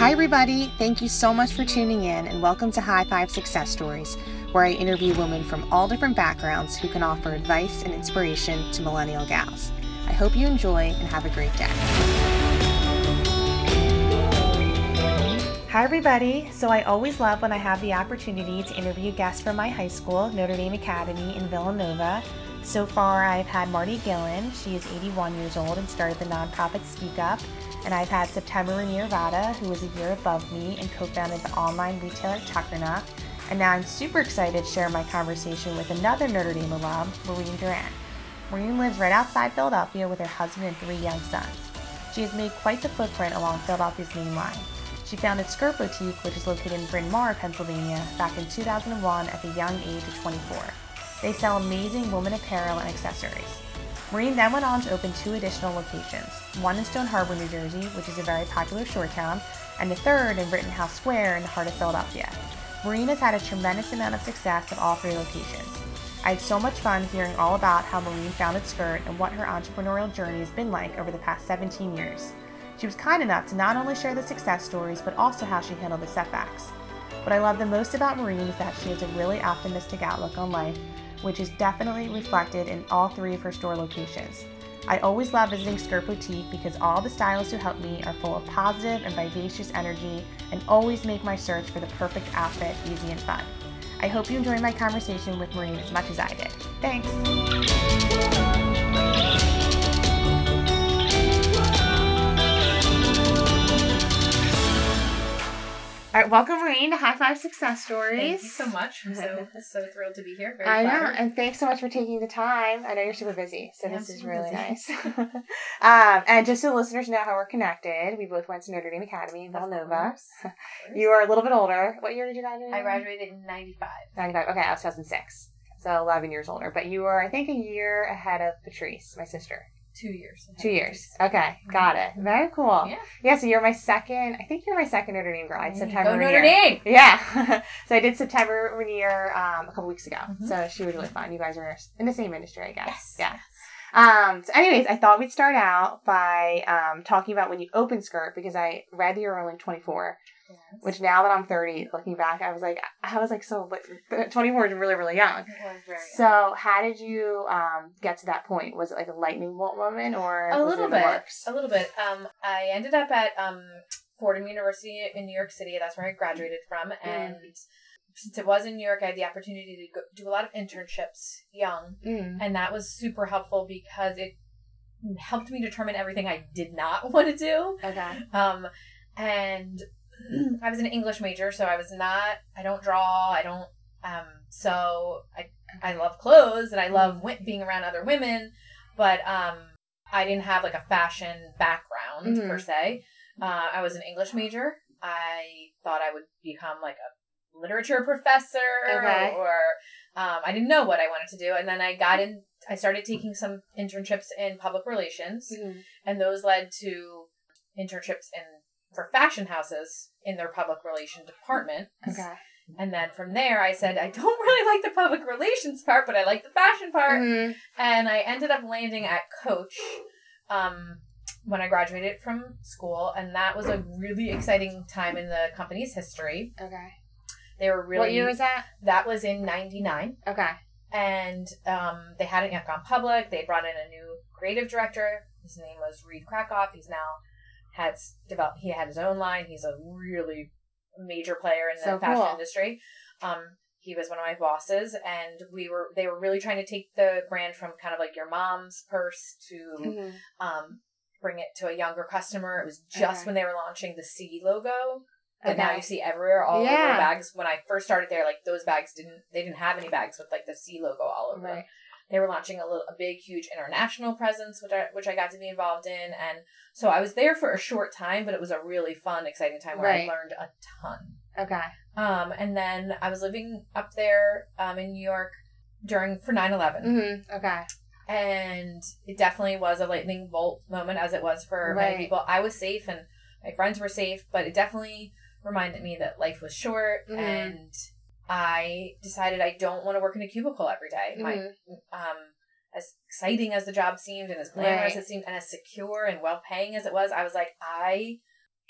Hi, everybody. Thank you so much for tuning in, and welcome to High Five Success Stories, where I interview women from all different backgrounds who can offer advice and inspiration to millennial gals. I hope you enjoy and have a great day. Hi, everybody. So, I always love when I have the opportunity to interview guests from my high school, Notre Dame Academy in Villanova. So far, I've had Martie Gillin. She is 81 years old and started the nonprofit Speak Up. And I've had September Rainier Vada, who was a year above me and co founded the online retailer Chuckernuck. And now I'm super excited to share my conversation with another Notre Dame alum, Maureen Doron. Maureen lives right outside Philadelphia with her husband and three young sons. She has made quite the footprint along Philadelphia's main line. She founded Skirt Boutique, which is located in Bryn Mawr, Pennsylvania, back in 2001 at the young age of 24. They sell amazing women apparel and accessories. Maureen then went on to open two additional locations, one in Stone Harbor, New Jersey, which is a very popular shore town, and the third in Rittenhouse Square in the heart of Philadelphia. Maureen has had a tremendous amount of success at all three locations. I had so much fun hearing all about how Maureen founded Skirt and what her entrepreneurial journey has been like over the past 17 years. She was kind enough to not only share the success stories, but also how she handled the setbacks. What I love the most about Maureen is that she has a really optimistic outlook on life which is definitely reflected in all three of her store locations. I always love visiting Skirt Boutique because all the stylists who help me are full of positive and vivacious energy and always make my search for the perfect outfit easy and fun. I hope you enjoyed my conversation with Maureen as much as I did. Thanks. All right, welcome, Maureen, to High Five Success Stories. Thank you so much. I'm so so thrilled to be here. Very I know, and thanks so much for taking the time. I know you're super busy, so Yeah, this is really busy. nice. um, and just so listeners know how we're connected, we both went to Notre Dame Academy in Villanova. You are a little bit older. What year did you graduate? I graduated in '95. 95. Okay, I was 2006. So 11 years older. But you were, I think, a year ahead of Patrice, my sister. Two years. Two years. Okay, got it. Very cool. Yeah. Yeah, so you're my second, I think you're my second Notre Dame girl. I had September Go Notre. Dame. Yeah. so I did September Rainier um, a couple weeks ago. Mhm. So she was really fun. You guys are in the same industry, I guess. Yes. Yeah. Um, so anyways, I thought we'd start out by um, talking about when you open Skirt because I read that you were only 24, Yes. which now that I'm 30, looking back, I was like, I was like, so like, 24 is really, really young. It was very So how did you um, get to that point? Was it like a lightning bolt moment or a little it bit. works? A little bit. Um, I ended up at um Fordham University in New York City. That's where I graduated from, and since it was in New York, I had the opportunity to go, do a lot of internships young, Mm. and that was super helpful because it helped me determine everything I did not want to do. Okay. Um, and I was an English major, so I was not. I don't draw. I don't. Um, so I I love clothes and I love wi- being around other women, but um, I didn't have like a fashion background Mhm. per se. Uh, I was an English major. I thought I would become like a literature professor, Okay. or um, I didn't know what I wanted to do. And then I got in. I started taking some internships in public relations Mhm. and those led to internships in for fashion houses in their public relation department. Okay. And then from there, I said I don't really like the public relations part, but I like the fashion part. Mhm. And I ended up landing at Coach um, when I graduated from school, and that was a really exciting time in the company's history. Okay. They were really What year was that? that was in '99 Okay. and um, they hadn't yet gone public. They brought in a new creative director. His name was Reed Krakoff. He's now has developed. He had his own line. He's a really major player in the So fashion cool. industry. Um, he was one of my bosses, and we were they were really trying to take the brand from kind of like your mom's purse to Mhm. um, bring it to a younger customer. It was just Okay. when they were launching the C logo that now you see everywhere, all over bags. When I first started there, like those bags didn't they didn't have any bags with like the C logo all over them. Right. They were launching a little a big huge international presence, which I which I got to be involved in, and so I was there for a short time, but it was a really fun, exciting time where Right. I learned a ton. Okay. Um, and then I was living up there um, in New York during for 9-11 Mm-hmm. Okay. and it definitely was a lightning bolt moment as it was for Right. many people i was safe and my friends were safe but it definitely reminded me that life was short Mhm. and i decided i don't want to work in a cubicle every day. my Mhm. um as exciting as the job seemed and as glamorous Right. it seemed and as secure and well paying as it was i was like i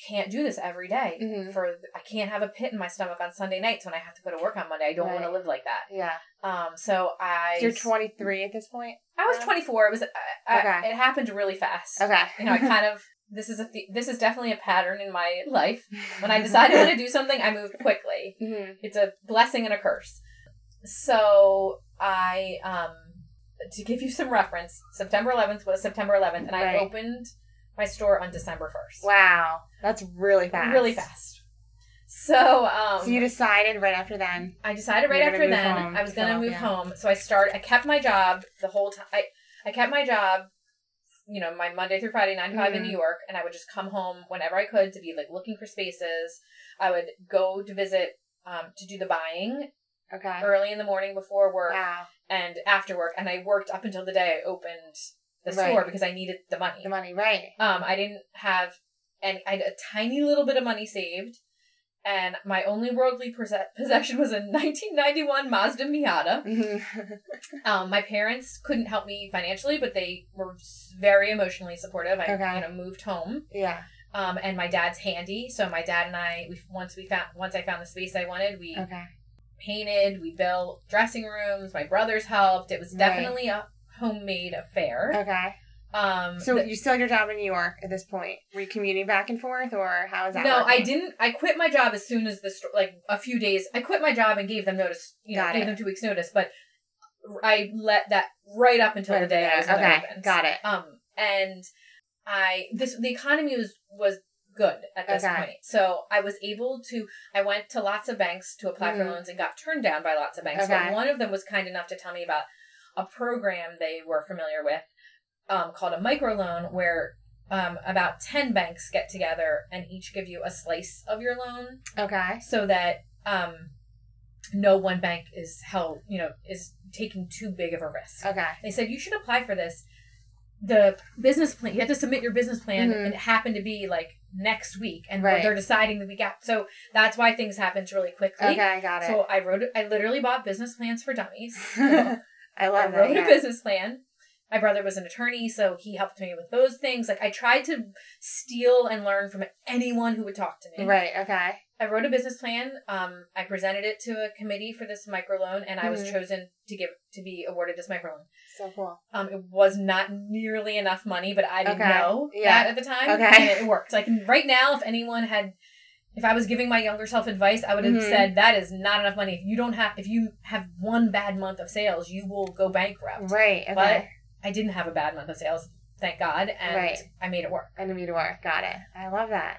can't do this every day. Mhm. For I can't have a pit in my stomach on Sunday nights when I have to go to work on Monday. I don't want to live like that. Yeah. Um, so I you're 23 at this point. I was 24. It was I, I- Okay. it happened really fast. Okay. You know, I kind of this is a th- this is definitely a pattern in my life. When I decide I want to do something, I move quickly. hmm It's a blessing and a curse. So I um to give you some reference, September 11th was September 11th, and I opened my store on December 1st. Wow, that's really fast. Really fast. So um So you decided right after then. I decided right after then home I was going to move home. So I started. I kept my job the whole time. I I kept my job, you know, my Monday through Friday, nine to 5 in Mhm. New York, and I would just come home whenever I could to be like looking for spaces. I would go to visit um, to do the buying Okay. early in the morning before work Wow. and after work, and I worked up until the day I opened the Right. store because I needed the money. The money, right? Um, I didn't have, and I had a tiny little bit of money saved, and my only worldly possess- possession was a 1991 Mazda Miata. Mhm. Um, my parents couldn't help me financially, but they were very emotionally supportive. I, Okay. you know, moved home, yeah. um, and my dad's handy, so my dad and I, we once we found once I found the space I wanted, we Okay. painted, we built dressing rooms. My brothers helped. It was Right. definitely a homemade affair. Okay. Um, So the- you still had your job in New York at this point? Were you commuting back and forth, or how is that? no, I didn't. I quit my job as soon as the sto- like a few days. I quit my job and gave them notice. You know, Got gave it. them two weeks notice. But I let that right up until Right the day. I was Okay, got it. Um, and I this the economy was was good at this Okay. point. So I was able to. I went to lots of banks to apply for Mhm. loans and got turned down by lots of banks. Okay. But one of them was kind enough to tell me about a program they were familiar with um, called a microloan where um, about 10 banks get together and each give you a slice of your loan Okay. so that um, no one bank is held, you know, is taking too big of a risk. Okay. They said you should apply for this. The business plan, you have to submit your business plan, Mhm. and it happened to be like next week, and Right. they're deciding the week after. So that's why things happened really quickly. Okay. I got it. So I wrote. I literally bought business plans for dummies. I I love wrote that. a yeah. business plan. My brother was an attorney, so he helped me with those things. Like I tried to steal and learn from anyone who would talk to me. Right. Okay. I wrote a business plan. Um, I presented it to a committee for this microloan, and I was Mhm. chosen to give to be awarded this microloan. So cool. Um, it was not nearly enough money, but I didn't Okay. know Yeah. that at the time. Okay. And it worked. Like right now, if anyone had, if I was giving my younger self advice, I would have Mhm. said that is not enough money. If you don't have, if you have one bad month of sales, you will go bankrupt. Right. Okay. But I didn't have a bad month of sales, thank God, and Right. I made it work. And I made it work. Got it. I love that.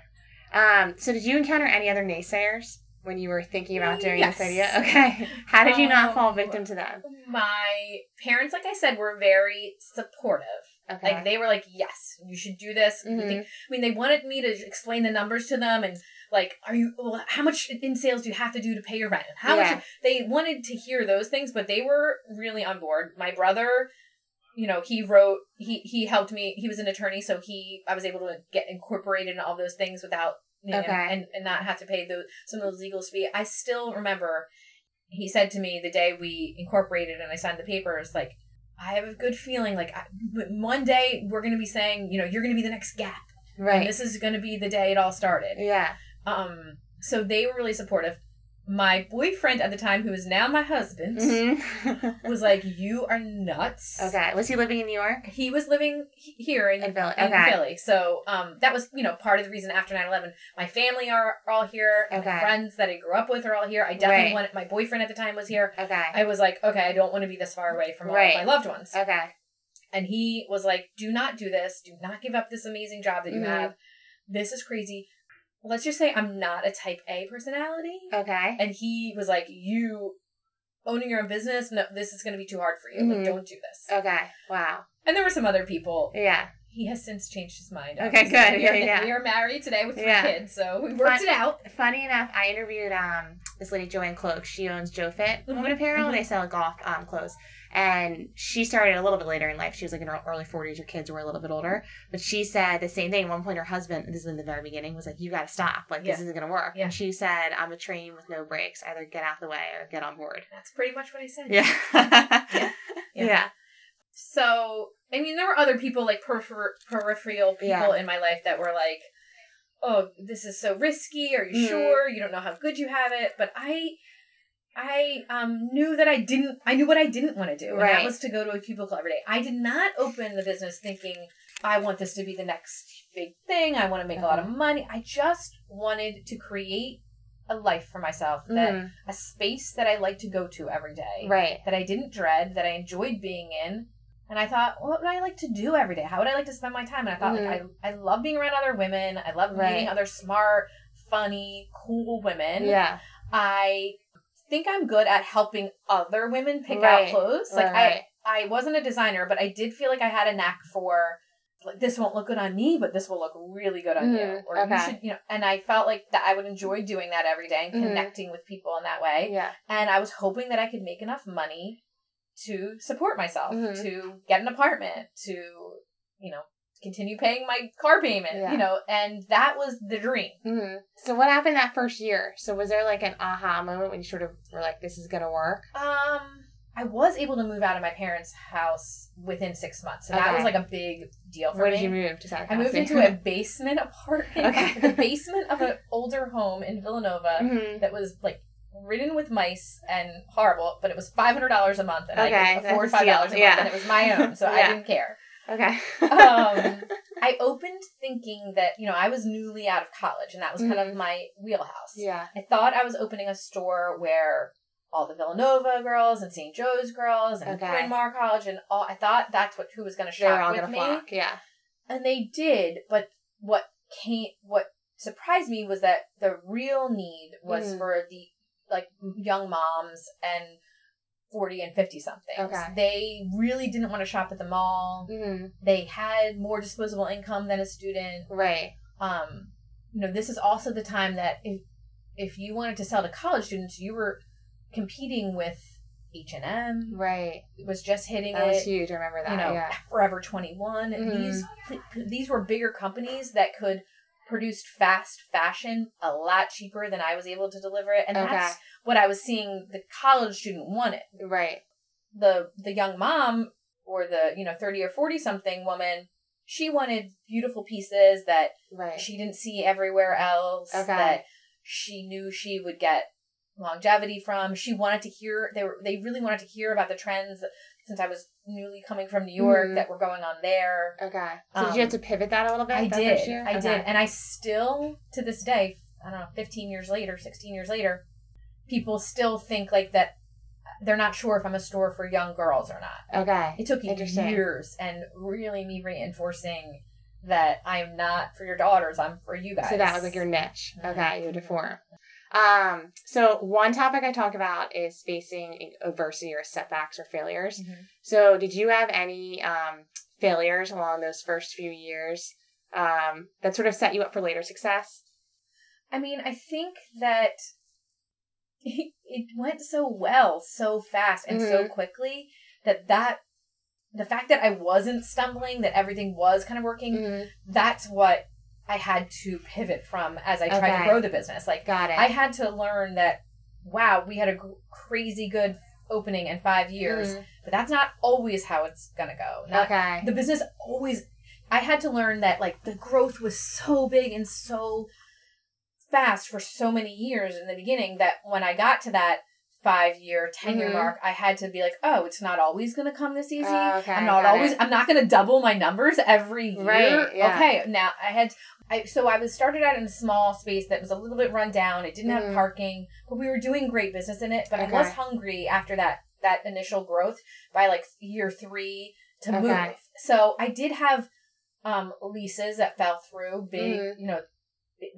Um, so did you encounter any other naysayers when you were thinking about doing Yes. this idea? Okay. How did you not Um, fall victim to them? My parents, like I said, were very supportive. Okay. Like they were like, "Yes, you should do this." Mhm. think- I mean, they wanted me to explain the numbers to them and like, "Are you? Well, how much in sales do you have to do to pay your rent? And How Yeah. much?" They wanted to hear those things, but they were really on board. My brother, you know, he wrote, he he helped me. He was an attorney, so he I was able to get incorporated in all those things without you know, Okay. and and not have to pay those some of those legal fees. I still remember he said to me the day we incorporated and I signed the papers, like, I have a good feeling, like, I, one day we're going to be saying, you know, you're going to be the next Gap. And right. this is going to be the day it all started. yeah. Um, so they were really supportive. My boyfriend at the time, who is now my husband, hmm was like, "You are nuts." okay. Was he living in New York? He was living here in, In Philly, in okay. Philly. So um, that was, you know, part of the reason after 9-11. My family are, all here. Okay. My friends that I grew up with are all here. I definitely Right. wanted, my boyfriend at the time was here. Okay. I was like, okay, I don't want to be this far away from all Right. of my loved ones. okay. And he was like, do not do this. Do not give up this amazing job that you Mhm. have. This is crazy. Let's just say I'm not a type A personality. Okay. And he was like, you owning your own business, no, this is going to be too hard for you. Mhm. Like, don't do this. Okay. Wow. And there were some other people. Yeah. He has since changed his mind. Okay, obviously. good. We are, Yeah, yeah. we are married today with three Yeah. kids, so we worked Fun- it out. Funny enough, I interviewed um this lady Joanne Cloak. She owns JoFit Women Mhm, Apparel. mhm. They sell golf um clothes, and she started a little bit later in life. She was like in her early forties. Her kids were a little bit older, but she said the same thing. At one point, her husband, this is in the very beginning, was like, "You got to stop. Like this isn't gonna work." Yeah. And she said, "I'm a train with no brakes. Either get out the way or get on board." That's pretty much what I said. Yeah. Yeah. yeah. So, I mean, there were other people, like peripher- peripheral people Yeah. in my life that were like, oh, this is so risky. Are you Mhm. sure? You don't know how good you have it. But I, I um knew that I didn't. I knew what I didn't want to do, and Right. that was to go to a cubicle every day. I did not open the business thinking I want this to be the next big thing. I want to make a lot of money. I just wanted to create a life for myself that Mhm. a space that I like to go to every day Right. that I didn't dread, that I enjoyed being in. And I thought, what would I like to do every day? How would I like to spend my time? And I thought, like, I, I love being around other women. I love Mm-hmm. Right. meeting other smart, funny, cool women. Yeah. I think I'm good at helping other women pick Right. out clothes. Like, Right. I, I wasn't a designer, but I did feel like I had a knack for, like, this won't look good on me, but this will look really good on you. Mhm. Or you should, you know, and I felt like that I would enjoy doing that every day and Mhm. connecting with people in that way Yeah. and I was hoping that I could make enough money to support myself, Mhm. to get an apartment, to you know continue paying my car payment, Yeah. you know, and that was the dream. hmm So what happened that first year? So was there like an aha moment when you sort of were like, "This is gonna work"? Um, I was able to move out of my parents' house within six months, so that was like a big deal for Where me. did you move? Out of I moved into a basement apartment, Okay. the basement of an older home in Villanova Mhm. that was like ridden with mice and horrible, but it was five hundred dollars a month, and Okay, I could afford five dollars a steal. month, Yeah. and it was my own, so I didn't care. Okay. um, I opened thinking that you know I was newly out of college, and that was kind Mhm. of my wheelhouse. yeah. I thought I was opening a store where all the Villanova girls and St. Joe's girls and Okay. Bryn Mawr College and all. I thought that's what who was going to shop with me, flock. Yeah. and they did. But what came, what surprised me was that the real need was Mhm. for the like young moms and. 40 and 50 somethings. Okay. They really didn't want to shop at the mall hmm they had more disposable income than a student Right. um you know this is also the time that if if you wanted to sell to college students you were competing with h&m Right. It was just hitting That was it huge. I remember that. you know yeah. forever 21 Mhm. these these were bigger companies that could produce fast fashion a lot cheaper than i was able to deliver it and Okay. that's what i was seeing the college student wanted Right. the the young mom or the you know 30 or 40 something woman she wanted beautiful pieces that Right. she didn't see everywhere else Okay. that she knew she would get longevity from she wanted to hear they were they really wanted to hear about the trends since i was newly coming from new york Mhm. that were going on there Okay. So did you Um, have to pivot that a little bit? i did i Okay. did and i still to this day i don't know 15 years later 16 years later people still think like that they're not sure if i'm a store for young girls or not Okay. it took years and really me reinforcing that I'm not for your daughters, I'm for you guys. So that was like your niche. Mhm. Okay, you deform. Um, so one topic I talk about is facing adversity or setbacks or failures. Mhm. So did you have any um, failures along those first few years um, that sort of set you up for later success? I mean, I think that it, it went so well, so fast, and so Mhm. quickly that that the fact that I wasn't stumbling, that everything was kind of working, Mhm. that's what I had to pivot from as I tried Okay. to grow the business. Like Got it. I had to learn that wow, we had a crazy good opening in 5 years, Mhm. but that's not always how it's to go. Not Okay. the business always i had to learn that like the growth was so big and so fast for so many years in the beginning that when i got to that five year ten year Mhm. mark i had to be like oh it's not always going to come this easy Oh, okay, i'm not always it. i'm not going to double my numbers every year Right, yeah. okay now i had I, so I was started out in a small space that was a little bit run down. It didn't Mhm. have parking, but we were doing great business in it. But Okay. I was hungry after that that initial growth by like year three to Okay. move. So I did have um leases that fell through, big, Mhm. you know,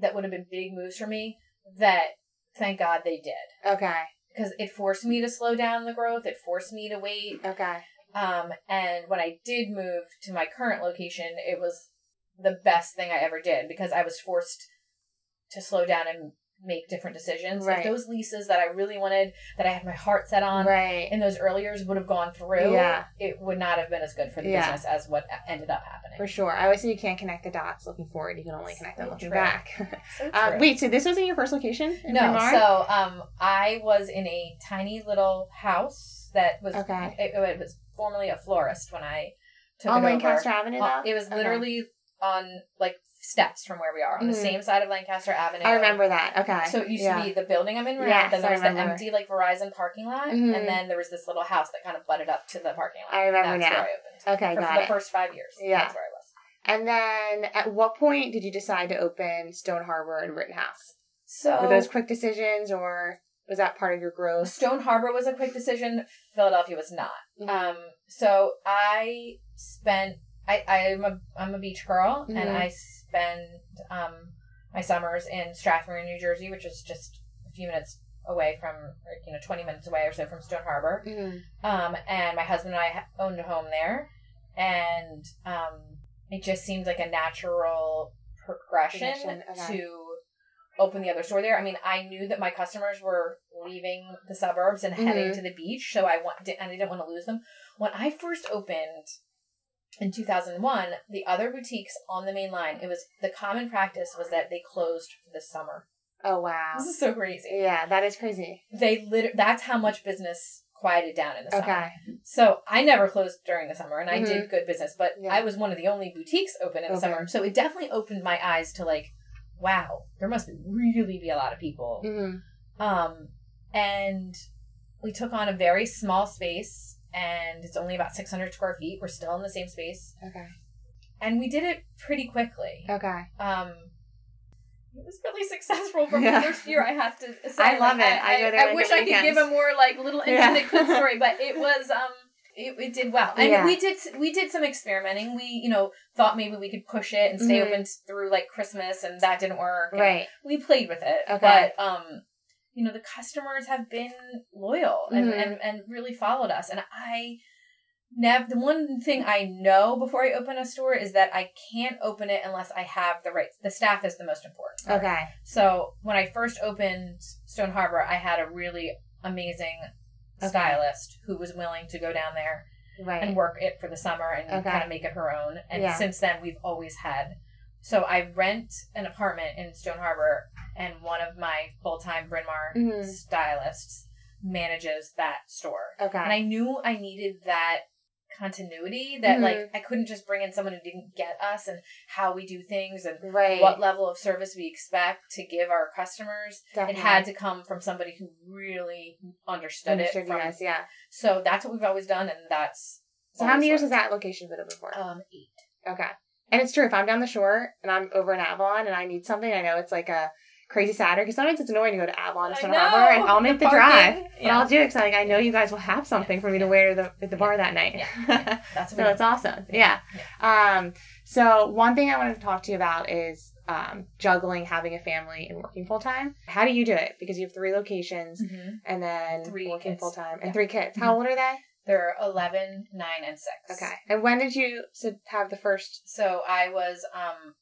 that would have been big moves for me. That thank God they did Okay. Because it forced me to slow down the growth. It forced me to wait. Okay. Um, and when I did move to my current location, it was the best thing I ever did because I was forced to slow down and make different decisions. Right. If those leases that I really wanted, that I had my heart set on Right. in those early years would have gone through, Yeah. it would not have been as good for the Yeah. business as what ended up happening. For sure. I always say you can't connect the dots looking forward. You can only connect them looking true. back. So uh, wait, so this wasn't your first location? in no, so um, I was in a tiny little house that was Okay. it, it was formerly a florist when I took on it over. Lancaster Avenue, though? it was Okay. On like steps from where we are on the Mhm. same side of Lancaster Avenue. I remember that. Okay. So it used yeah. to be the building I'm in right Yes, now. Then there was the empty like Verizon parking lot, Mhm. and then there was this little house that kind of butted up to the parking lot. I remember That's now. where I opened. Okay, For, got the it. first five years. Yeah. That's where I was. And then at what point did you decide to open Stone Harbor and Rittenhouse? So Were those quick decisions or was that part of your growth? Stone Harbor was a quick decision. Philadelphia was not. Mhm. Um, so I spent. I I'm a I'm a beach girl, Mhm. and I spend um my summers in Strathmere, New Jersey, which is just a few minutes away from, or, you know, twenty minutes away or so from Stone Harbor. Mhm. Um, and my husband and I owned a home there, and um, it just seemed like a natural progression okay. to open the other store there. I mean, I knew that my customers were leaving the suburbs and heading Mhm. to the beach, so I want and I didn't want to lose them. When I first opened in 2001, the other boutiques on the main line, it was the common practice was that they closed for the summer. Oh wow. This is so crazy. Yeah, that is crazy. They lit- that's how much business quieted down in the summer. Okay. So I never closed during the summer and I Mhm. did good business, but Yeah. I was one of the only boutiques open in the Okay. summer. So it definitely opened my eyes to like, wow, there must really be a lot of people. hmm Um, and we took on a very small space and it's only about 600 square feet. We're still in the same space Okay. and we did it pretty quickly. Okay. Um, it was really successful from Yeah. the first year. I have to say, I love Like, it. I go there, like, wish I could give a more like little Yeah. intimate good story, but it was um, it, it did well, and Yeah. we did we did some experimenting. We you know thought maybe we could push it and stay Mhm. open through like Christmas, and that didn't work. Right. we played with it, Okay. but um, you know the customers have been loyal and Mhm. and and really followed us, and I. Nev, the one thing I know before I open a store is that I can't open it unless I have the right. The staff is the most important. part. Okay. So when I first opened Stone Harbor, I had a really amazing Okay. stylist who was willing to go down there Right. and work it for the summer and Okay. kind of make it her own. And Yeah. since then, we've always had. So I rent an apartment in Stone Harbor, and one of my full time Bryn Mawr Mhm. stylists manages that store. Okay. And I knew I needed that continuity that Mhm. like I couldn't just bring in someone who didn't get us and how we do things and right. what level of service we expect to give our customers. Definitely. It had to come from somebody who really understood, Understood it. From, yeah. So that's what we've always done, and that's. So how many years has that location been open for? Um, eight. Okay. And it's true. If I'm down the shore and I'm over in Avalon and I need something, I know it's like a crazy Saturday because sometimes it's annoying to go to Avalon Stone Harbor and I'll make the, parking. drive. But I'll do it because like, I know you guys will have something for me to wear to the, at the bar that night. Yeah. That's so what it's awesome. Yeah. Um, so one thing I wanted to talk to you about is um, juggling having a family and working full time. How do you do it? Because you have three locations Mhm. and then Three working full time and Yeah. three kids. How Mhm. old are they? They're 11, 9, and 6. Okay. And when did you have the first? So I was um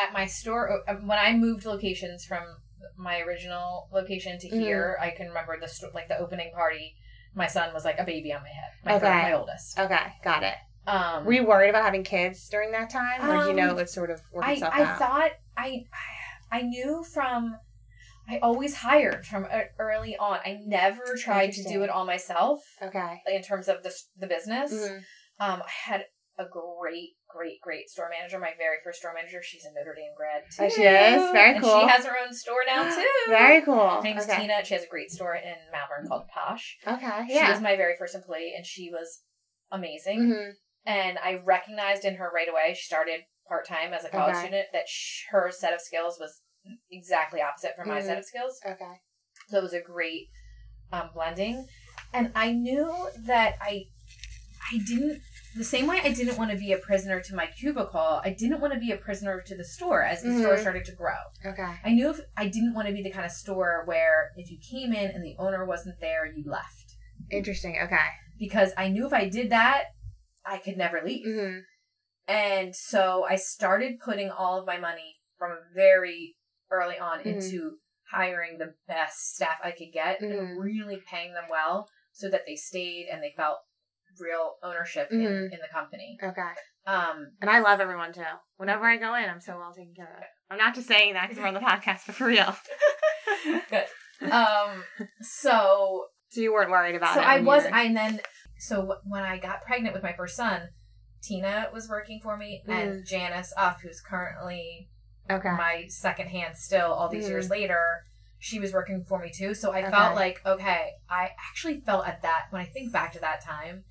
at my store uh, when I moved locations from my original location to Mhm. here. I can remember the sto- like the opening party. My son was like a baby on my head. My Okay. my oldest. Okay, got it. Um, Were you worried about having kids during that time, or do you know Um, it sort of worked I itself I out? thought I I knew from I always hired from uh, early on. I never tried to do it all myself okay. in terms of the the business. Mhm. Um, I had a great, great, great store manager. My very first store manager. She's a Notre Dame grad too. Oh, she is? Very cool. And cool. she has her own store now too. Very cool. Her name's okay. Tina. She has a great store in Malvern called Posh. Okay. yeah. She was my very first employee, and she was amazing. hmm And I recognized in her right away. She started part time as a college Okay. student. That sh- her set of skills was exactly opposite from my Mhm. set of skills. Okay. So it was a great um, blending. And I knew that I I didn't the same way I didn't want to be a prisoner to my cubicle, I didn't want to be a prisoner to the store as the store Mhm. started to grow. Okay. I knew if I didn't want to be the kind of store where if you came in and the owner wasn't there, you left. Interesting. Okay. Because I knew if I did that, I could never leave. hmm And so I started putting all of my money from very early on Mhm. into hiring the best staff I could get and really paying them well so that they stayed and they felt real ownership Mhm. in, in the company. Okay. Um, And I love everyone too. Whenever I go in, I'm so well taken care of. I'm not just saying that because we're on the podcast, but for real. Good. Um, so So you weren't worried about so it. So I was, I and then so when I got pregnant with my first son, Tina was working for me, Mm. and Janice Uff, who's currently Okay. my second hand still all these Mhm. years later she was working for me too so i Okay. felt like okay i actually felt at that when i think back to that time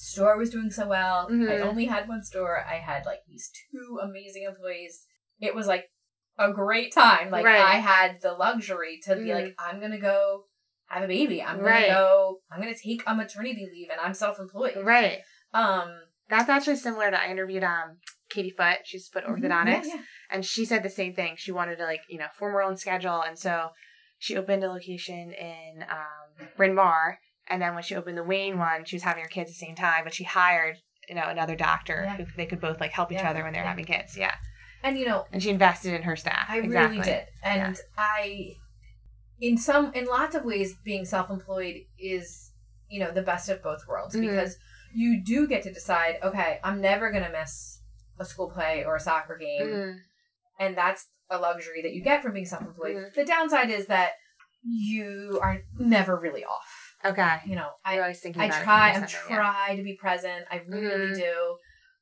store was doing so well i Mhm. only had one store i had like these two amazing employees it was like a great time like Right. i had the luxury to be Mhm. like i'm gonna go have a baby i'm gonna Right. go i'm gonna take a maternity leave and i'm self-employed Right. um That's actually similar to I interviewed um Katie Foot. She's foot orthodontics. yeah, yeah. And she said the same thing. She wanted to like, you know, form her own schedule. And so she opened a location in um Bryn Mawr. And then when she opened the Wayne one, she was having her kids at the same time, but she hired, you know, another doctor Yeah. who they could both like help each Yeah. other when they were Yeah. having kids. Yeah. and you know And she invested in her staff. I exactly. really did. And I in some in lots of ways being self-employed is, you know, the best of both worlds Mhm. because you do get to decide, okay, I'm never going to miss a school play or a soccer game Mhm. and that's a luxury that you get from being self-employed. Mhm. The downside is that you are never really off. Okay. You know, You're I always thinking I about try I'm something, yeah. try to be present. I really Mhm. do,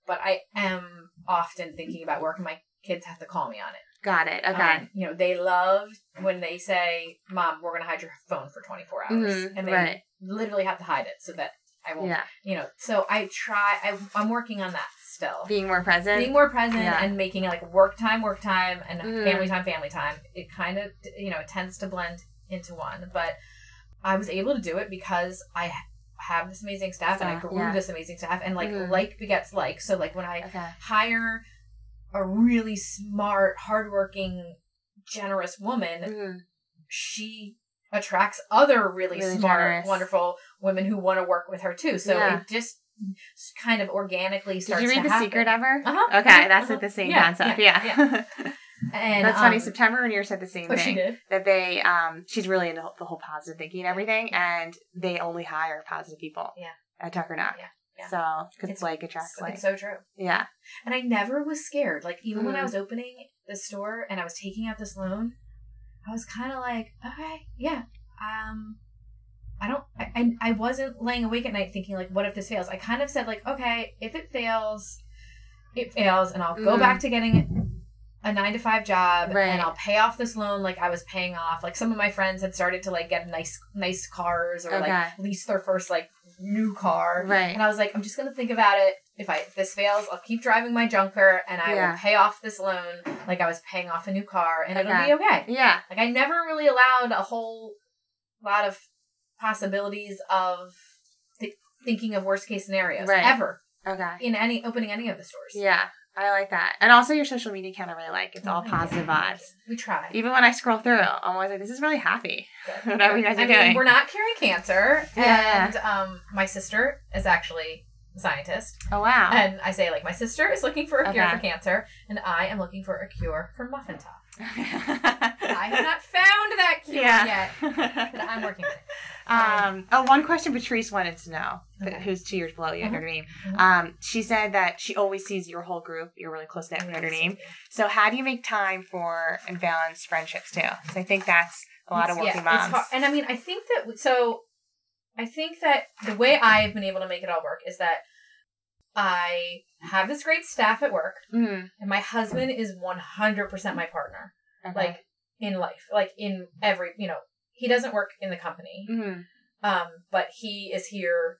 but I am often thinking about work and my kids have to call me on it. Got it. Okay. Um, you know, they love when they say, "Mom, we're going to hide your phone for 24 hours," Mhm, and they right. literally have to hide it so that I won't. yeah. You know, so I try. I, I'm working on that still. Being more present. Being more present Yeah. and making like work time, work time, and Mhm. family time, family time. It kind of, you know, it tends to blend into one. But I was able to do it because I have this amazing staff and I grew yeah. this amazing staff, and like Mhm. like begets like. So like when I okay. hire a really smart, hardworking, generous woman, Mhm. she attracts other really, Really smart, generous. wonderful women who want to work with her too. So Yeah. it just kind of organically Did you read The happen. Secret ever? Uh-huh, Okay, uh-huh, that's uh-huh. like the same Yeah, concept. yeah, Yeah. And that's funny. um, September and yours said the same oh, she thing. did. That they, um, she's really into the whole positive thinking and everything, and they only hire positive people. Yeah. At Chuckernuck. Yeah, yeah. So, because It's- like attracts like. it's so true. yeah. And I never was scared. Like even when I Mhm. was opening the store and I was taking out this loan, I was kind of like, okay, yeah, um, I don't, I, I, I wasn't laying awake at night thinking like, what if this fails? I kind of said like, okay, if it fails, it fails, and I'll go Mhm. back to getting a nine to five job, Right. and I'll pay off this loan like I was paying off. Like some of my friends had started to like get nice, nice cars or Okay. like lease their first like new car, Right. and I was like, I'm just gonna think about it. If I if this fails, I'll keep driving my junker and I Yeah. will pay off this loan like I was paying off a new car and Okay. it'll be okay. Yeah. Like I never really allowed a whole lot of possibilities of th- thinking of worst case scenarios Right. ever Okay. in any opening any of the stores. Yeah. I like that. And also your social media account I really like. It's all Oh, positive yeah. vibes. We try. Even when I scroll through, I'm always like, this is really happy. Good. Whatever you guys are I mean, doing. we're not curing cancer, Yeah. and um, my sister is actually a scientist, Oh, wow. and I say like my sister is looking for a cure for cancer, and I am looking for a cure for muffin top. I have not found that cure yet, but I'm working on it. Um, oh, one question Patrice wanted to know, Okay. who's two years below you at Mhm. Notre Dame. Mhm. Um, she said that she always sees your whole group. You're really close knit with Notre Dame. So, how do you make time for and balance friendships too? Because I think that's a lot of It's- working yeah, it's moms. hard. And I mean, I think that so. I think that the way I've been able to make it all work is that I have this great staff at work, Mhm. and my husband is one hundred percent my partner, Okay. like in life, like in every you know. He doesn't work in the company, Mhm. um, but he is here.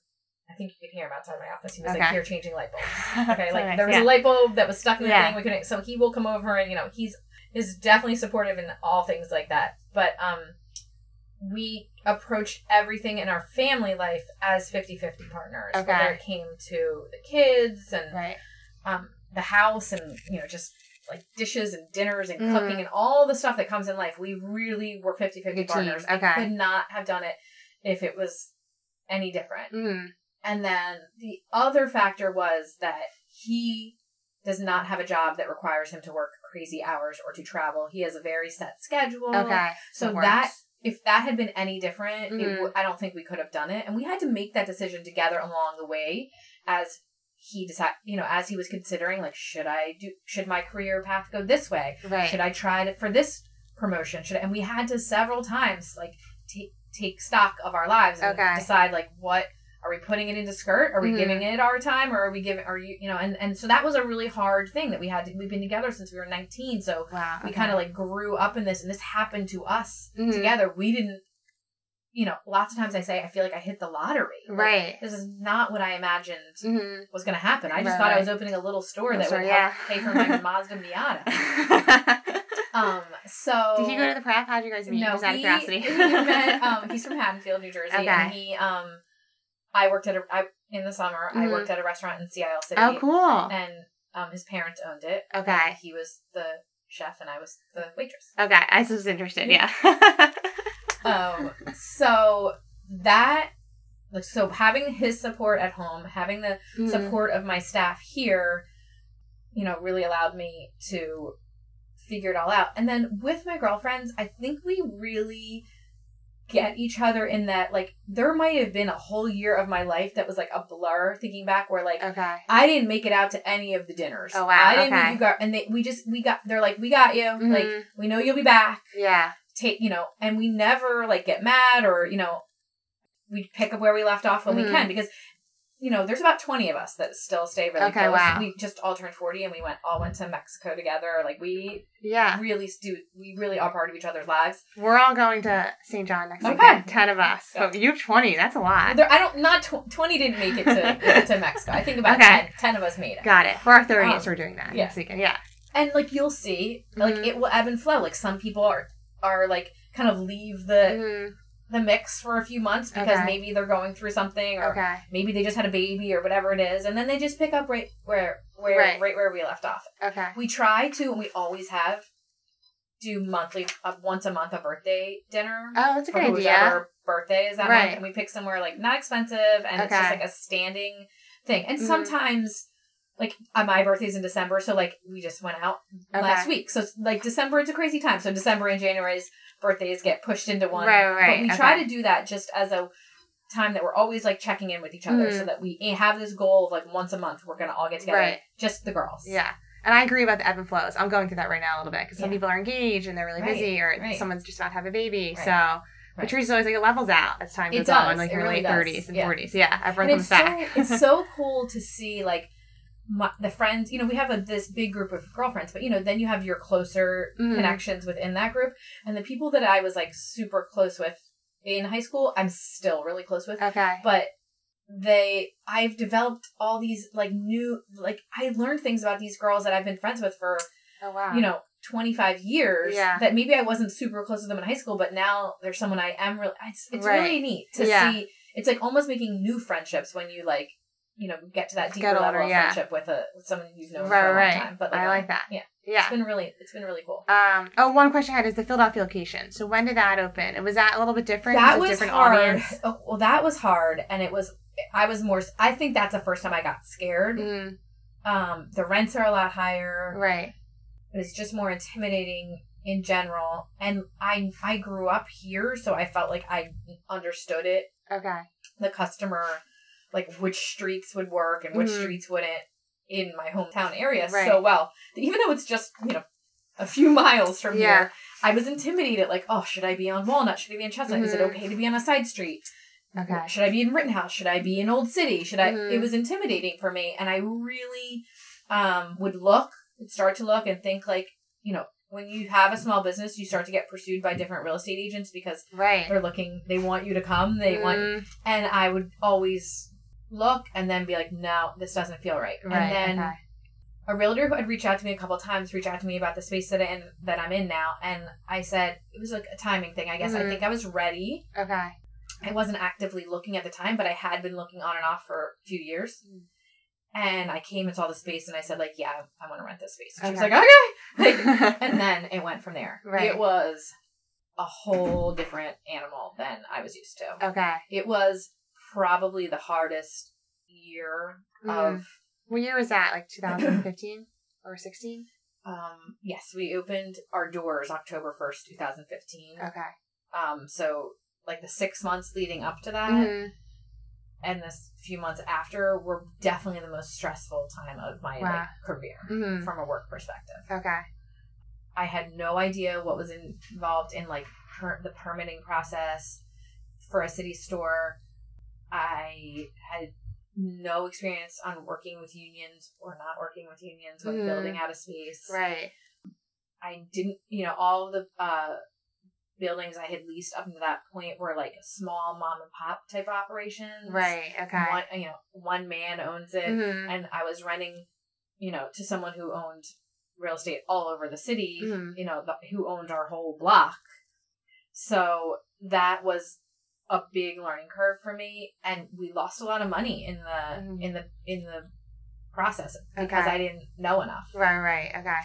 I think you can hear him outside my office. He was Okay. like here changing light bulbs. Okay, like nice, there was yeah. a light bulb that was stuck in the Yeah. thing. We couldn't. So he will come over and you know he's is definitely supportive in all things like that. But um, we approached everything in our family life as 50-50 partners. Okay. Whether it came to the kids and Right. um the house and you know just like dishes and dinners and Mhm. cooking and all the stuff that comes in life. We really were 50-50 Good team. partners. Okay. Could not have done it if it was any different. Mhm. And then the other factor was that he does not have a job that requires him to work crazy hours or to travel. He has a very set schedule. Okay. So That. If that had been any different, it Mhm. w- I don't think we could have done it. And we had to make that decision together along the way as he decided, you know, as he was considering like should I do should my career path go this way? Right. Should I try to for this promotion? Should I, and we had to several times like take take stock of our lives and Okay. decide like what are we putting it into skirt? Are we Mhm. giving it our time, or are we giving? Are you you know? And and so that was a really hard thing that we had. to We've been together since we were nineteen, so Wow. we kind of like grew up in this, and this happened to us Mhm. together. We didn't. You know, lots of times I say I feel like I hit the lottery. Like, Right. This is not what I imagined hmm was going to happen. I just Right, thought I was opening a little store that Store, would yeah. help pay for my Mazda Miata. Um, so Did he go to the prep? How'd you guys meet? no, Just out of he- curiosity. he met, um, he's from Haddonfield, New Jersey, Okay. and he um, I worked at a I, in the summer. I Mhm. worked at a restaurant in Sea Isle City. oh, cool. And um, his parents owned it. Okay. he was the chef, and I was the waitress. Okay, I was interested. Yeah. um, so that like so having his support at home, having the Mhm. support of my staff here, you know, really allowed me to figure it all out. And then with my girlfriends, I think we really get each other in that like there might have been a whole year of my life that was like a blur thinking back where like Okay. I didn't make it out to any of the dinners. Oh, wow, I didn't okay. you guys and they we just we got they're like, We got you. Like Mhm. we know you'll be back Yeah. take you know and we never like get mad or you know we pick up where we left off when Mhm. we can because you know there's about 20 of us that still stay really Okay, close wow. we just all turned 40 and we went all went to mexico together like we Yeah. really do we really are part of each other's lives We're all going to St. John next Okay. weekend. Ten of us. So you have twenty. That's a lot. there, i don't not tw- 20 didn't make it to, to mexico i think about Okay. 10, 10 of us made it Got it. For our thirtieth, Um, we're doing that yeah. next weekend. Yeah. and like you'll see like Mhm. it will ebb and flow like some people are are like kind of leave the Mhm. The mix for a few months because Okay. maybe they're going through something or Okay. maybe they just had a baby or whatever it is and then they just pick up right where where Right. right, where we left off Okay. we try to and we always have do monthly uh, once a month a birthday dinner Oh, that's a for good idea. birthday is that Right. month and we pick somewhere like not expensive and it's just like a standing thing and Mhm. sometimes like uh, my birthday's in december so like we just went out Okay. last week so it's, like december it's a crazy time so december and january's birthdays get pushed into one Right, right, but we try to do that just as a time that we're always like checking in with each other Mhm. so that we have this goal of like once a month we're gonna all get together Right. just the girls Yeah. And I agree about the ebb and flows. I'm going through that right now a little bit because some Yeah. people are engaged and they're really Right, busy, or right. someone's just about to have a baby. So right. Patrice's always like it levels out as time goes on, like it your really late thirties and yeah. forties. Yeah, everyone and comes it's back. so it's so cool to see like my, the friends you know we have a, this big group of girlfriends but you know then you have your closer Mhm. connections within that group and the people that i was like super close with in high school i'm still really close with okay. but they i've developed all these like new like i learned things about these girls that i've been friends with for Oh wow. you know 25 years Yeah. that maybe i wasn't super close with them in high school but now there's someone i am really it's, it's Right. really neat to Yeah. see it's like almost making new friendships when you like you know get to that deeper Get level older, of yeah. friendship with a with someone you've known right, for a long right. time but like, I um, like that. yeah Yeah. it's been really it's been really cool Um. Oh, one question I had is the Philadelphia location. So when did that open? And was that a little bit different? that was different hard audience? oh, well that was hard and it was i was more i think that's the first time i got scared Mm, um the rents are a lot higher right. it was just more intimidating in general and i i grew up here so i felt like i understood it Okay. the customer like which streets would work and which Mhm. streets wouldn't in my hometown area Right. so well even though it's just you know a few miles from Yeah. here i was intimidated like oh should i be on walnut should i be in chestnut is it Mhm. okay to be on a side street Okay. should I be in Rittenhouse? Should I be in Old City? Should I? Mhm. It was intimidating for me, and I really um, would look, start to look, and think like, you know, when you have a small business, you start to get pursued by different real estate agents because Right. they're looking, they want you to come, they want, Mm, and I would always look and then be like, no, this doesn't feel right, right. and then. okay. A realtor who had reached out to me a couple times reached out to me about the space that I in, that I'm in now, and I said it was like a timing thing. I guess I Mhm. think I was ready, Okay. I wasn't actively looking at the time, but I had been looking on and off for a few years. Mm. And I came and saw the space, and I said, like, yeah, I want to rent this space. And She was like, okay. Like, and then it went from there. Right. It was a whole different animal than I was used to. okay. It was probably the hardest year Mm. of. What year was that? Like 2015 or 16? Um, yes, we opened our doors October first, two thousand fifteen. Okay. Um, so like the six months leading up to that, Mhm. and this few months after were definitely the most stressful time of my Wow. like, career Mhm. from a work perspective. Okay. I had no idea what was involved in like per- the permitting process for a city store. I had no experience on working with unions or not working with unions when Mhm. building out a space. Right. I didn't, you know, all the uh, buildings I had leased up to that point were like small mom and pop type operations. Right. Okay. One, you know, one man owns it, Mhm. and I was renting, you know, to someone who owned real estate all over the city. Mhm. You know, the, who owned our whole block. So that was a big learning curve for me, and we lost a lot of money in the Mhm. in the in the process because Okay. I didn't know enough. Right. Right. Okay.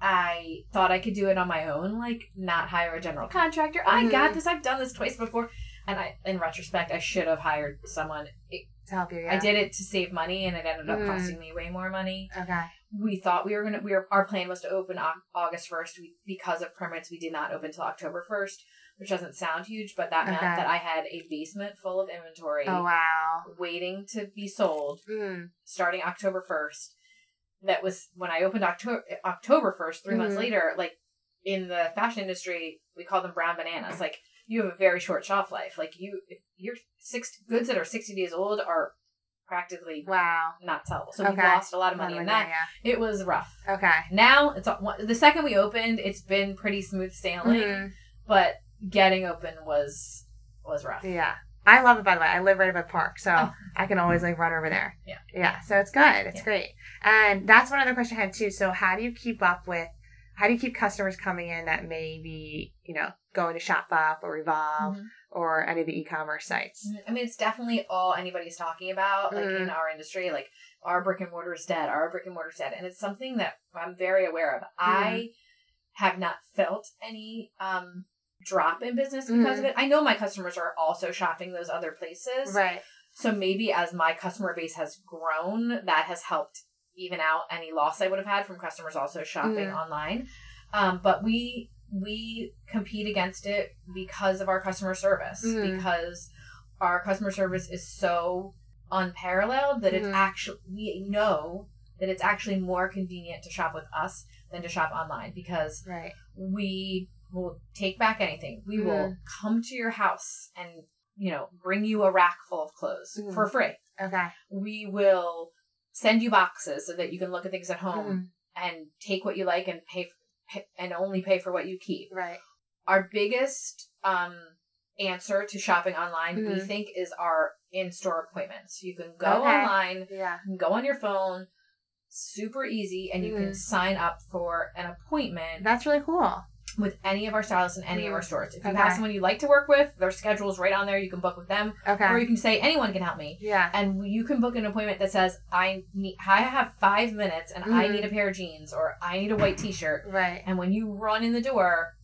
I thought I could do it on my own, like not hire a general contractor. I got this. I've done this twice before. And I, in retrospect, I should have hired someone. It, To help you. Yeah. I did it to save money, and it ended up Mhm. costing me way more money. Okay. We thought we were gonna. We were our plan was to open August first. We, because of permits, we did not open till October first, which doesn't sound huge, but that meant Okay. that I had a basement full of inventory Oh wow. waiting to be sold Mm. starting October 1st. That was when I opened October October 1st, 3 months Mhm. later, like in the fashion industry, we call them brown bananas. Like you have a very short shelf life. Like you your six goods that are 60 days old are practically Wow. not sellable. So we lost a lot of money in that. It was rough. Okay. Now it's the second we opened, it's been pretty smooth sailing, Mhm. but getting open was was rough. Yeah. I love it by the way. I live right above a park, so Oh. I can always like run over there. Yeah. Yeah. So it's good. It's Yeah. great. And that's one other question I had too. So how do you keep up with how do you keep customers coming in that may be, you know, going to Shopbop or Revolve Mhm. or any of the e-commerce sites? I mean, it's definitely all anybody's talking about, like Mhm. in our industry. Like, our brick and mortar is dead. Our brick and mortar is dead, and it's something that I'm very aware of. I have not felt any um drop in business because of it. I know my customers are also shopping those other places, Right. so maybe as my customer base has grown, that has helped even out any loss I would have had from customers also shopping Mhm. online. Um, but we we compete against it because of our customer service Mhm. because our customer service is so unparalleled that it's Mhm. actually we know that it's actually more convenient to shop with us than to shop online because Right. we will take back anything. We will Mhm. come to your house and you know bring you a rack full of clothes Mhm. for free. Okay. We will send you boxes so that you can look at things at home Mhm. and take what you like and pay, pay and only pay for what you keep. Right. Our biggest um answer to shopping online we think is our in-store appointments. You can go Okay. online, Yeah. go on your phone, super easy and you can sign up for an appointment That's really cool. With any of our stylists in any of Mhm. our stores. If you Okay. have someone you like to work with, their schedule's right on there. You can book with them, Okay. or you can say anyone can help me, yeah. and you can book an appointment that says I need, I have five minutes, and I Mhm. need a pair of jeans, or I need a white T-shirt. Right. And when you run in the door,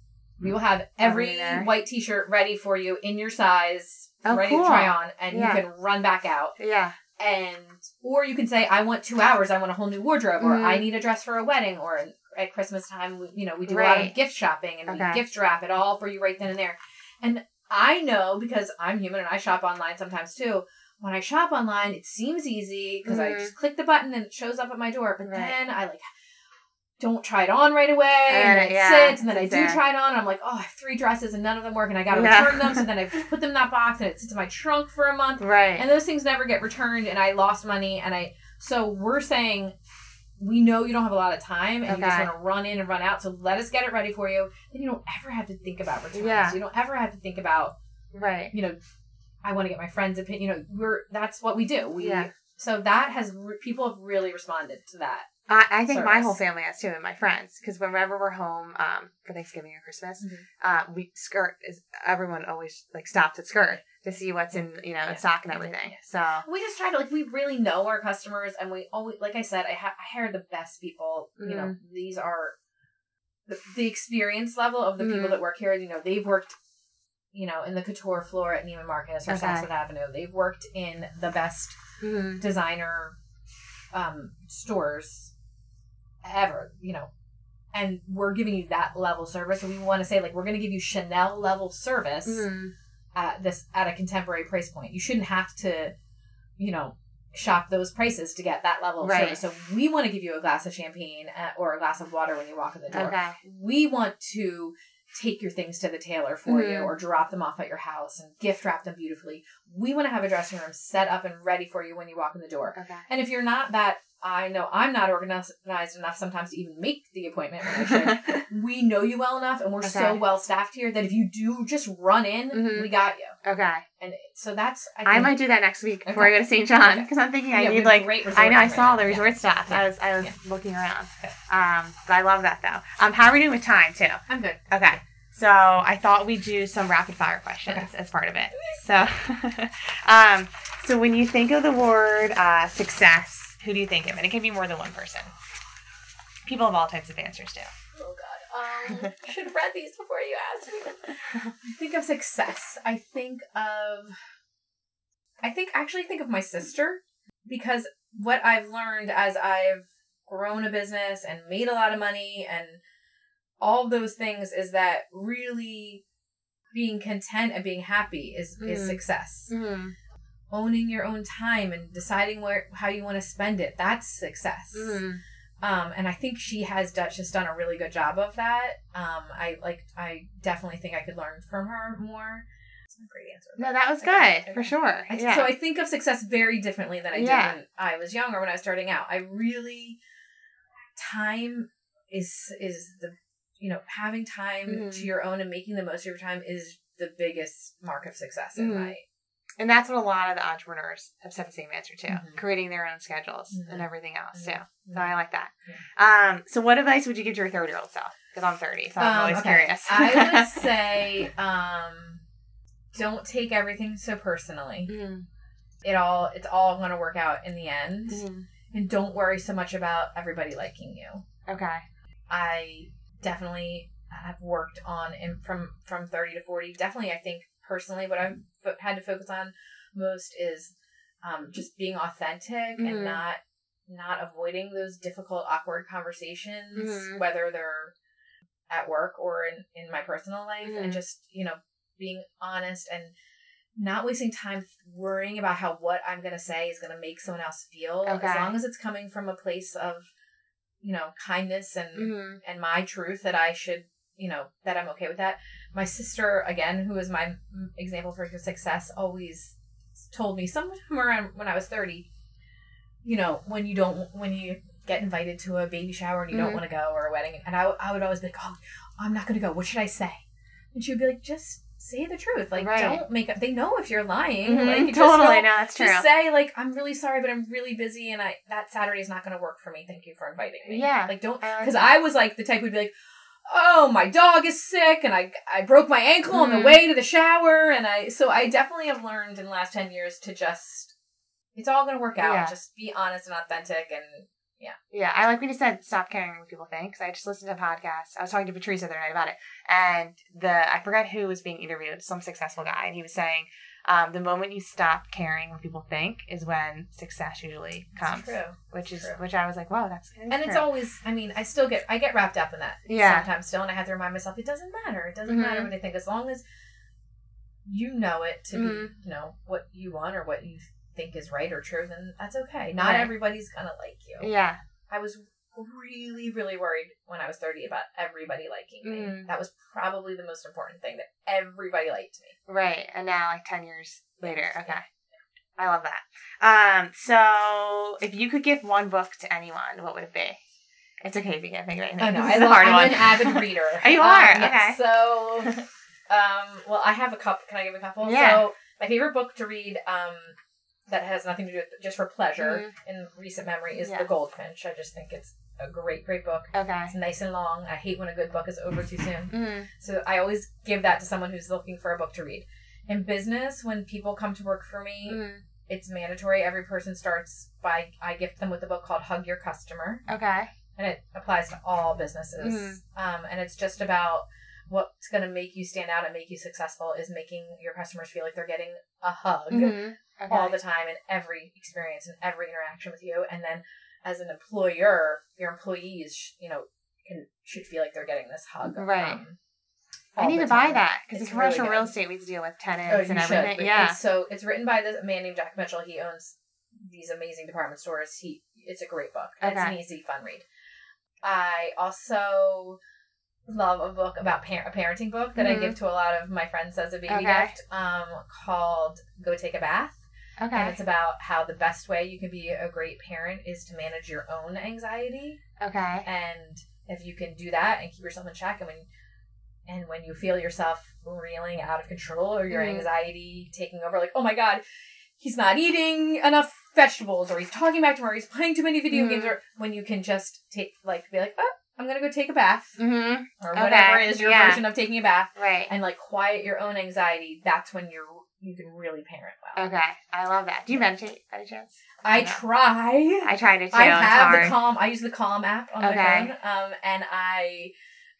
we will have every white T-shirt ready for you in your size, Oh, ready cool. to try on, and Yeah. you can run back out. Yeah. And or you can say I want two hours, I want a whole new wardrobe, or Mhm. I need a dress for a wedding, or at Christmas time, we, you know, we do a lot of gift shopping and Okay. we gift wrap it all for you right then and there. And I know because I'm human and I shop online sometimes too. When I shop online, it seems easy because I Mhm. just click the button and it shows up at my door. But Right. then I like don't try it on right away, and, And then it- yeah, sits, and then I do try it on. And I'm like, oh, I have three dresses and none of them work, and I got to Yeah. return them. So then I put them in that box, and it sits in my trunk for a month Right. and those things never get returned and i lost money and i so we're saying we know you don't have a lot of time and you just want to run in and run out so let us get it ready for you then you don't ever have to think about returns Yeah. you don't ever have to think about right. you know i want to get my friend's opinion you know we're that's what we do we Yeah. so that has re- people have really responded to that I, I think my whole family has too, and my friends, because whenever we're home um, for Thanksgiving or Christmas, Mhm. uh, we skirt is everyone always like stops at skirt to see what's in you know Yeah. stock and everything. So we just try to like we really know our customers and we always like i said i, ha- I hire the best people you know Mm-hmm. these are the, the experience level of the people Mhm. that work here you know they've worked you know in the couture floor at neiman marcus or Okay. Saks Fifth Avenue they've worked in the best Mhm. designer um stores ever you know and we're giving you that level service and we want to say like we're going to give you chanel level service Mhm. At this at a contemporary price point. You shouldn't have to, you know, shop those prices to get that level of Right. service. So we want to give you a glass of champagne uh, or a glass of water when you walk in the door. okay, We want to take your things to the tailor for you Mhm. or drop them off at your house and gift wrap them beautifully. We want to have a dressing room set up and ready for you when you walk in the door. Okay. And if you're not that, I know I'm not organized enough sometimes to even make the appointment when I should. we know you well enough and we're so well staffed here that if you do just run in, Mhm. we got you. okay. And so that's I, I might do that next week before Okay. I go to St. John Okay. because I'm thinking I Yeah, need like great I know I right saw now. the Yeah. resort stuff. Yeah. I was I was Yeah. looking around. Okay. Um, but I love that though. Um, how are we doing with time too? I'm good. Okay. So I thought we'd do some rapid fire questions Okay. as part of it. So, um, so when you think of the word uh, success, who do you think of? And it can be more than one person. People have all types of answers too. Oh God. Um, I should have read these before you asked me. I think of success. I think of. I think actually think of my sister because what I've learned as I've grown a business and made a lot of money and all those things is that really being content and being happy is is Mhm. success. Mm-hmm. Owning your own time and deciding where how you want to spend it that's success. Mm-hmm. Um, and I think she has just done a really good job of that. Um, I like, I definitely think I could learn from her more. Great answer. No, that was good for sure. I, yeah. So I think of success very differently than I Yeah. did when I was young or when I was starting out. I really, time is is the you know having time Mhm. to your own and making the most of your time is the biggest mark of success in Mhm. my and that's what a lot of the entrepreneurs have said the same answer to, Mhm. creating their own schedules Mhm. and everything else too. Mhm. So I like that. Um, so what advice would you give to your 30 year old self? Because I'm 30, so I'm Um, always okay. curious. I would say, um, don't take everything so personally. Mhm. It all it's all going to work out in the end, Mhm. and don't worry so much about everybody liking you. Okay. I definitely have worked on and from from thirty to forty. Definitely, I think personally, what I've fo- had to focus on most is um, just being authentic Mhm. and not not avoiding those difficult, awkward conversations, Mhm. whether they're at work or in in my personal life, Mhm. and just you know being honest and not wasting time worrying about how what I'm going to say is going to make someone else feel. Okay. As long as it's coming from a place of, you know, kindness and hmm and my truth that I should, you know, that I'm okay with that. My sister, again, who is my mm, example for success, always told me sometime around when I was 30, you know, when you don't, when you get invited to a baby shower and you Mhm. don't want to go or a wedding, and I, I would always be like, oh, I'm not going to go. What should I say? And she would be like, just say the truth. Like, Right. don't make up. They know if you're lying. Mhm. Like, you totally. no, that's true. just say like I'm really sorry, but I'm really busy, and I that Saturday is not going to work for me. Thank you for inviting me. Yeah. like don't I like because. I was like the type who'd be like, oh my dog is sick, and I I broke my ankle on Mhm. the way to the shower, and I so I definitely have learned in the last ten years to just it's all going to work out. Yeah. Just be honest and authentic, and Yeah, Yeah. I like when you said stop caring what people think. 'cause I just listened to a podcast. I was talking to Patrice the other night about it, and the I forgot who was being interviewed, some successful guy, and he was saying um, the moment you stop caring what people think is when success usually comes, it's true. which is true. which I was like, wow, that's And it's always, I mean, I still get, I get wrapped up in that Yeah. sometimes still, and I have to remind myself, it doesn't matter. It doesn't Mhm. matter what I think, as long as you know it to Mhm. be, you know, what you want or what you think is right or true, then that's okay. Not Right. everybody's gonna like you. yeah, I was really, really worried when I was 30 about everybody liking me. Mhm. That was probably the most important thing that everybody liked me. right. And now, like ten years later, okay, I love that. Um, so if you could give one book to anyone, what would it be? It's okay if you can't think of anything. I know. This I is a love, hard I'm one. an avid reader. Oh, you Um, are? yes. Okay. So, um, well, I have a couple. Can I give a couple? Yeah. So, my favorite book to read, um, that has nothing to do with just for pleasure in recent memory is Mm-hmm. Yeah. The Goldfinch. I just think it's a great, great book. Okay. It's nice and long. I hate when a good book is over too soon. Mm. So I always give that to someone who's looking for a book to read. In business, when people come to work for me, Mm. it's mandatory. Every person starts by I gift them with a book called Hug Your Customer Okay. and it applies to all businesses. Mhm. Um, and it's just about what's going to make you stand out and make you successful is making your customers feel like they're getting a hug Mhm. Okay. all the time in every experience and every interaction with you. And then as an employer, your employees, you know, can should feel like they're getting this hug. Right. um, I need to buy that because It's in commercial really real estate we deal with Oh, tenants you and should. everything. but Yeah. It's, so it's written by this man named Jack Mitchell. He owns these amazing department stores. He it's a great book. Okay. It's an easy, fun read. I also love a book about par- a parenting book that Mhm. I give to a lot of my friends as a baby Okay. gift um, called Go Take a Bath. Okay. And it's about how the best way you can be a great parent is to manage your own anxiety. Okay. And if you can do that and keep yourself in check, and when and when you feel yourself reeling out of control or your Mhm. anxiety taking over, like, oh my god, he's not eating enough vegetables, or he's talking back to me, or he's playing too many video Mhm. games, or when you can just take like be like, oh, I'm gonna go take a bath, Mm-hmm. or Okay, whatever is your yeah. version of taking a bath, Right. and like quiet your own anxiety. That's when you're you can really parent well. Okay. I love that. Do you meditate by chance? I No. try. I try to. too. I have the Calm. I use the Calm app on Okay. my phone, um, and I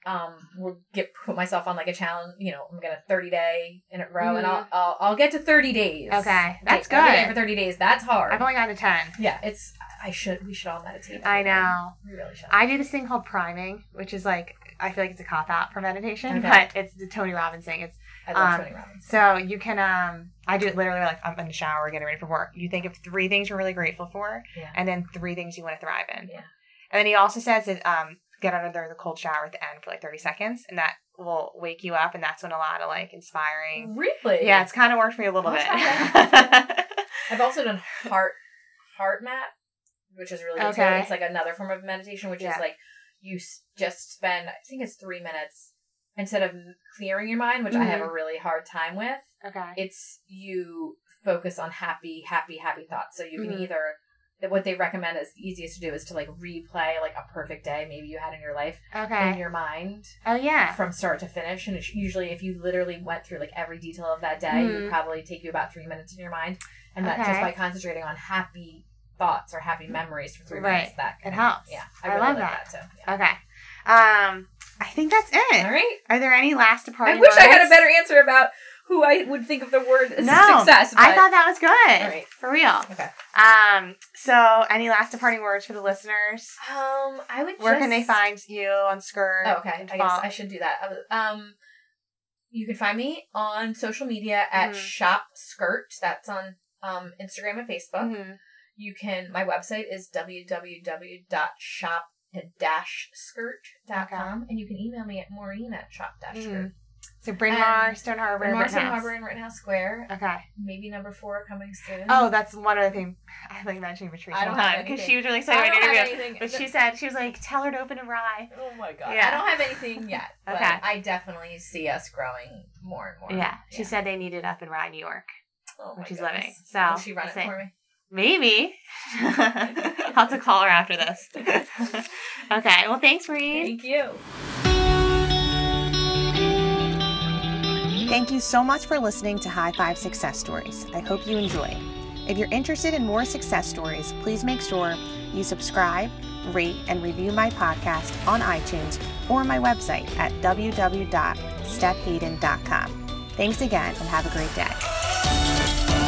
um will get put myself on like a challenge. You know, I'm gonna 30 day in a row, and I'll, I'll I'll get to 30 days. Mm-hmm. Okay, that's day good. for 30 days. That's hard. I've only gotten to 10. yeah, it's. I should. We should all meditate. I know. We really should. I do this thing called priming, which is like, I feel like it's a cop out for meditation, Okay. but it's the Tony Robbins thing. It's I love um, Tony Robbins. So you can, um, I do it literally like I'm in the shower getting ready for work. You think of three things you're really grateful for, Yeah. and then three things you want to thrive in. Yeah. And then he also says that um, get under there the cold shower at the end for like 30 seconds, and that will wake you up, and that's when a lot of like inspiring. Really? Yeah, it's kind of worked for me a little bit. I've also done heart HeartMath, which is really good too. Okay. It's like another form of meditation, which Yeah. is like you s- just spend. I think it's three minutes instead of clearing your mind, which I have Mm-hmm. a really hard time with. okay. It's you focus on happy, happy, happy thoughts. So you can Mhm. either what they recommend is the easiest to do is to like replay like a perfect day maybe you had in your life in your mind Oh yeah. from start to finish and it's usually if you literally went through like every detail of that day it Mhm. would probably take you about three minutes in your mind and that just by concentrating on happy thoughts or happy memories for three Right. minutes that It helps. yeah I i, really love like that. that, too yeah. Okay. Um, I think that's it. all right Are there any last i departing wish i had a better answer about who i would think of the word No, success I thought that was good. All right. For real. okay Um, so any last departing words for the listeners? um i would Where can they find you on Skirt? Oh, okay. and I guess Fall? I should do that. Um, you can find me on social media at Mhm. Shop Skirt. That's on um, Instagram and Facebook. Mhm. You can. My website is www.shop-skirt.com, and you can email me at Maureen at shop-skirt. Mhm. So Bryn Mawr, um, And Stone Harbor, Bryn Mawr, Stone Harbor, and Rittenhouse Square. Okay. Maybe number four coming soon. Oh, that's one other thing. I like mentioning Patrice I one don't have time because she was really I excited don't about the have interview. anything. But she said she was like, "Tell her to open a rye." Oh my god! Yeah. I don't have anything yet. But Okay. I definitely see us growing more and more. Yeah, she said they needed up in Rye, New York, Oh where she's living. So Will she run it for me? Maybe. I'll have to call her after this. okay. Well, thanks, Maureen. Thank you. Thank you so much for listening to High Five Success Stories. I hope you enjoy. If you're interested in more success stories, please make sure you subscribe, rate, and review my podcast on iTunes or my website at www.stephayden.com. Thanks again and have a great day.